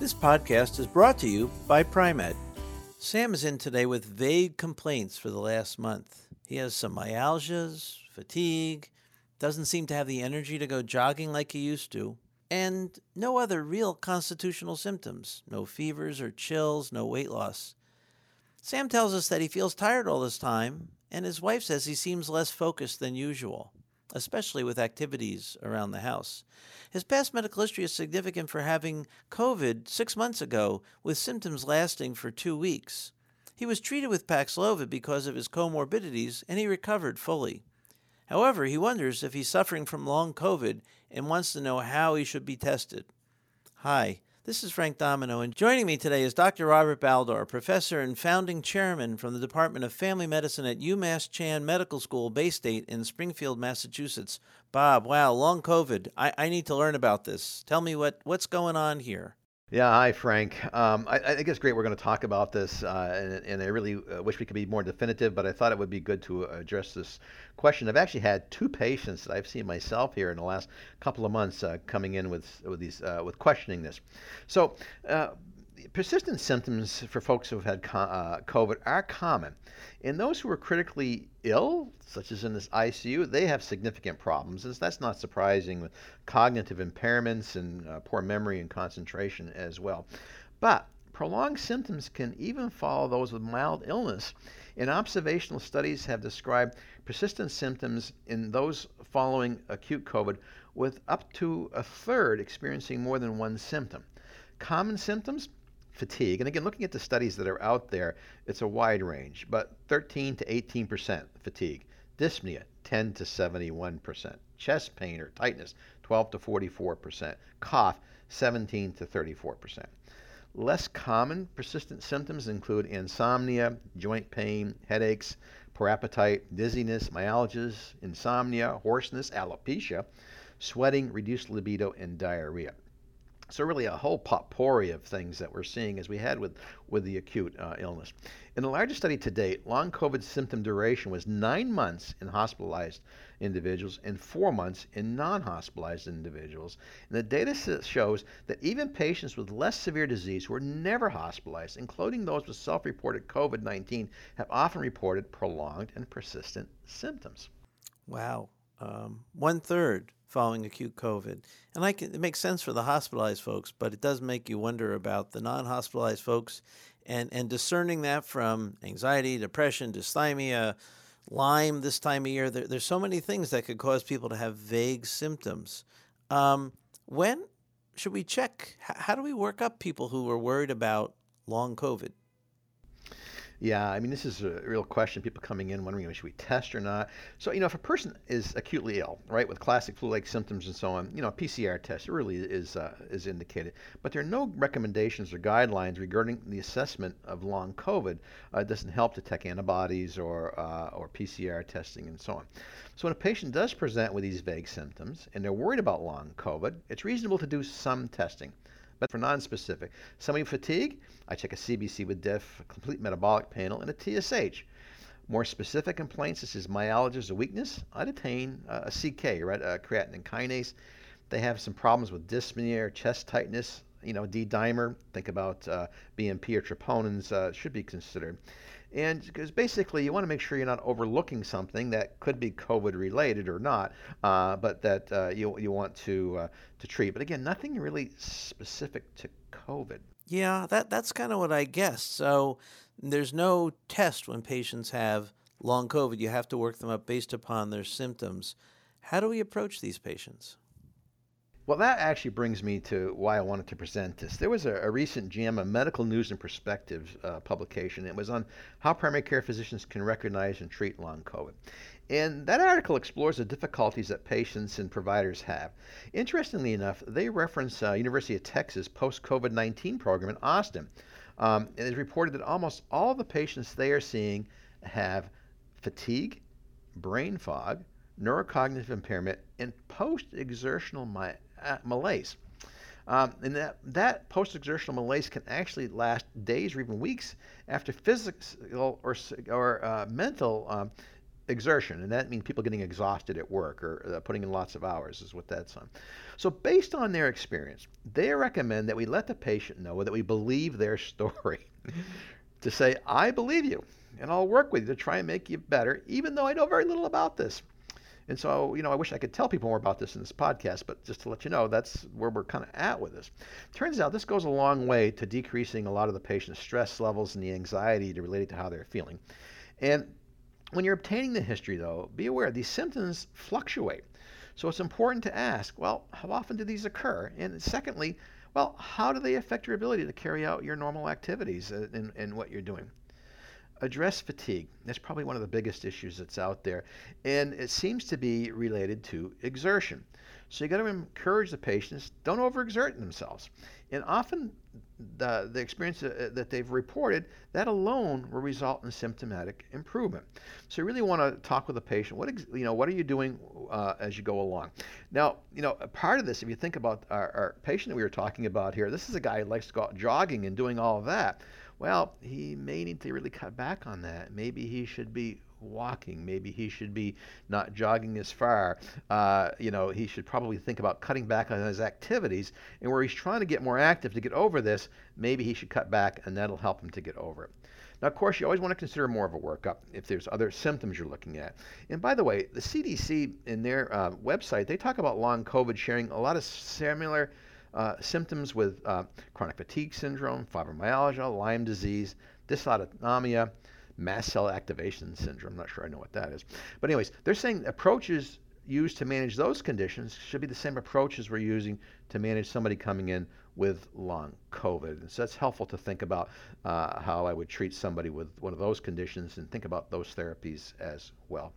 This podcast is brought to you by Pri-Med. Sam is in today with vague complaints for the last month. He has some myalgias, fatigue, doesn't seem to have the energy to go jogging like he used to, and no other real constitutional symptoms no fevers or chills, no weight loss. Sam tells us that he feels tired all this time and his wife says he seems less focused than usual, especially with activities around the house. His past medical history is significant for having COVID six months ago, with symptoms lasting for two weeks. He was treated with Paxlovid because of his comorbidities, and he recovered fully. However, he wonders if he's suffering from long COVID and wants to know how he should be tested. Hi, this is Frank Domino, and joining me today is Dr. Robert Baldor, professor and founding chairman from the Department of Family Medicine at UMass Chan Medical School, Baystate in Springfield, Massachusetts. Bob, wow, long COVID. I, I need to learn about this. Tell me what, what's going on here. Yeah, hi, Frank. Um, I, I, think it's great we're going to talk about this, uh, and, and, I really uh, wish we could be more definitive, but I thought it would be good to address this question. I've actually had two patients that I've seen myself here in the last couple of months uh, coming in with with these uh, with questioning this. So uh, persistent symptoms for folks who have had uh, COVID are common. In those who are critically ill, such as in this ICU, they have significant problems. That's not surprising with cognitive impairments and uh, poor memory and concentration as well. But prolonged symptoms can even follow those with mild illness. And observational studies have described persistent symptoms in those following acute COVID with up to a third experiencing more than one symptom. Common symptoms fatigue. And again, looking at the studies that are out there, it's a wide range, but 13 to 18% fatigue. Dyspnea, 10 to 71%. Chest pain or tightness, 12 to 44%. Cough, 17 to 34%. Less common persistent symptoms include insomnia, joint pain, headaches, poor appetite, dizziness, myalgias, insomnia, hoarseness, alopecia, sweating, reduced libido, and diarrhea. So really, a whole potpourri of things that we're seeing as we had with with the acute uh, illness. In the largest study to date, long COVID symptom duration was nine months in hospitalized individuals and four months in non-hospitalized individuals. And the data shows that even patients with less severe disease who were never hospitalized, including those with self-reported COVID-19, have often reported prolonged and persistent symptoms. Wow, um, one third following acute COVID. And I can, it makes sense for the hospitalized folks, but it does make you wonder about the non hospitalized folks and, and discerning that from anxiety, depression, dysthymia, Lyme this time of year. There, there's so many things that could cause people to have vague symptoms. Um, when should we check? how do we work up people who are worried about long COVID? Yeah, I mean, this is a real question. People coming in wondering, should we test or not? So, you know, if a person is acutely ill, right, with classic flu-like symptoms and so on, you know, a PCR test really is uh, is indicated. But there are no recommendations or guidelines regarding the assessment of long COVID. Uh, it doesn't help to detect antibodies or uh, or PCR testing and so on. So, when a patient does present with these vague symptoms and they're worried about long COVID, it's reasonable to do some testing. But for non-specific, somebody fatigue, I check a CBC with DIF, a complete metabolic panel, and a TSH. More specific complaints, such as myalgias or weakness, I'd attain a CK, right, a creatine kinase. They have some problems with dyspnea chest tightness, you know, D-dimer, think about uh, BNP or troponins uh, should be considered. And because basically you want to make sure you're not overlooking something that could be COVID related or not, uh, but that uh, you, you want to, uh, to treat. But again, nothing really specific to COVID. Yeah, that, that's kind of what I guessed. So there's no test when patients have long COVID. You have to work them up based upon their symptoms. How do we approach these patients? Well, that actually brings me to why I wanted to present this. There was a, a recent JAMA Medical News and Perspectives uh, publication. It was on how primary care physicians can recognize and treat long COVID. And that article explores the difficulties that patients and providers have. Interestingly enough, they reference uh, University of Texas post COVID 19 program in Austin. Um, it is reported that almost all the patients they are seeing have fatigue, brain fog, neurocognitive impairment, and post exertional uh, malaise. Um, and that, that post exertional malaise can actually last days or even weeks after physical or, or uh, mental um, exertion. And that means people getting exhausted at work or uh, putting in lots of hours, is what that's on. So, based on their experience, they recommend that we let the patient know that we believe their story. to say, I believe you, and I'll work with you to try and make you better, even though I know very little about this. And so, you know, I wish I could tell people more about this in this podcast, but just to let you know, that's where we're kind of at with this. Turns out this goes a long way to decreasing a lot of the patient's stress levels and the anxiety related to how they're feeling. And when you're obtaining the history, though, be aware these symptoms fluctuate. So it's important to ask, well, how often do these occur? And secondly, well, how do they affect your ability to carry out your normal activities uh, and, and what you're doing? Address fatigue. That's probably one of the biggest issues that's out there. And it seems to be related to exertion. So you got to encourage the patients, don't overexert themselves. And often the, the experience uh, that they've reported, that alone will result in symptomatic improvement. So you really want to talk with the patient. What, you know, what are you doing uh, as you go along? Now, you know, part of this, if you think about our, our patient that we were talking about here, this is a guy who likes to go out jogging and doing all of that well, he may need to really cut back on that. Maybe he should be walking. Maybe he should be not jogging as far. Uh, you know, he should probably think about cutting back on his activities. And where he's trying to get more active to get over this, maybe he should cut back, and that'll help him to get over it. Now, of course, you always want to consider more of a workup if there's other symptoms you're looking at. And by the way, the CDC in their uh, website, they talk about long COVID sharing a lot of similar uh, symptoms with uh, chronic fatigue syndrome, fibromyalgia, Lyme disease, dysautonomia, mast cell activation syndrome. I'm not sure I know what that is. But, anyways, they're saying approaches used to manage those conditions should be the same approaches we're using to manage somebody coming in with long COVID. And so that's helpful to think about uh, how I would treat somebody with one of those conditions and think about those therapies as well.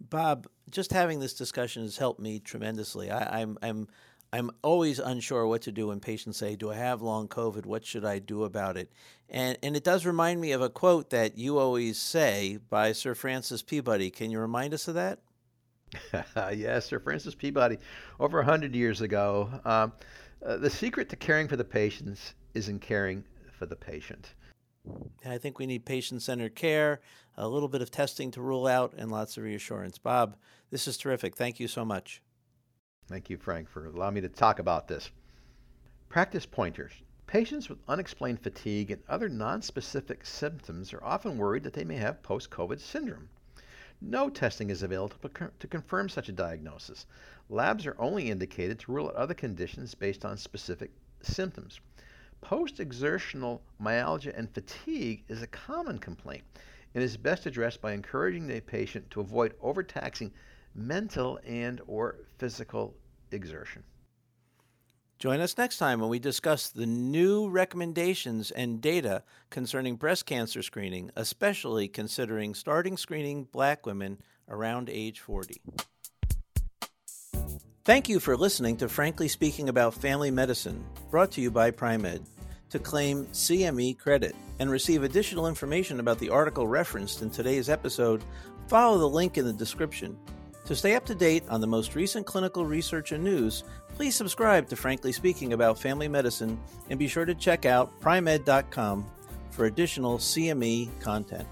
Bob, just having this discussion has helped me tremendously. I, I'm, I'm I'm always unsure what to do when patients say, "Do I have long COVID? What should I do about it?" And and it does remind me of a quote that you always say by Sir Francis Peabody. Can you remind us of that? yes, Sir Francis Peabody, over a hundred years ago. Um, uh, the secret to caring for the patients is in caring for the patient. I think we need patient centered care, a little bit of testing to rule out, and lots of reassurance. Bob, this is terrific. Thank you so much. Thank you, Frank, for allowing me to talk about this. Practice pointers. Patients with unexplained fatigue and other nonspecific symptoms are often worried that they may have post COVID syndrome. No testing is available to confirm such a diagnosis. Labs are only indicated to rule out other conditions based on specific symptoms. Post exertional myalgia and fatigue is a common complaint and is best addressed by encouraging the patient to avoid overtaxing mental and or physical exertion. Join us next time when we discuss the new recommendations and data concerning breast cancer screening, especially considering starting screening black women around age 40. Thank you for listening to Frankly Speaking About Family Medicine, brought to you by Pri-Med. To claim CME credit and receive additional information about the article referenced in today's episode, follow the link in the description to stay up to date on the most recent clinical research and news, please subscribe to Frankly Speaking About Family Medicine and be sure to check out pri-med.com for additional CME content.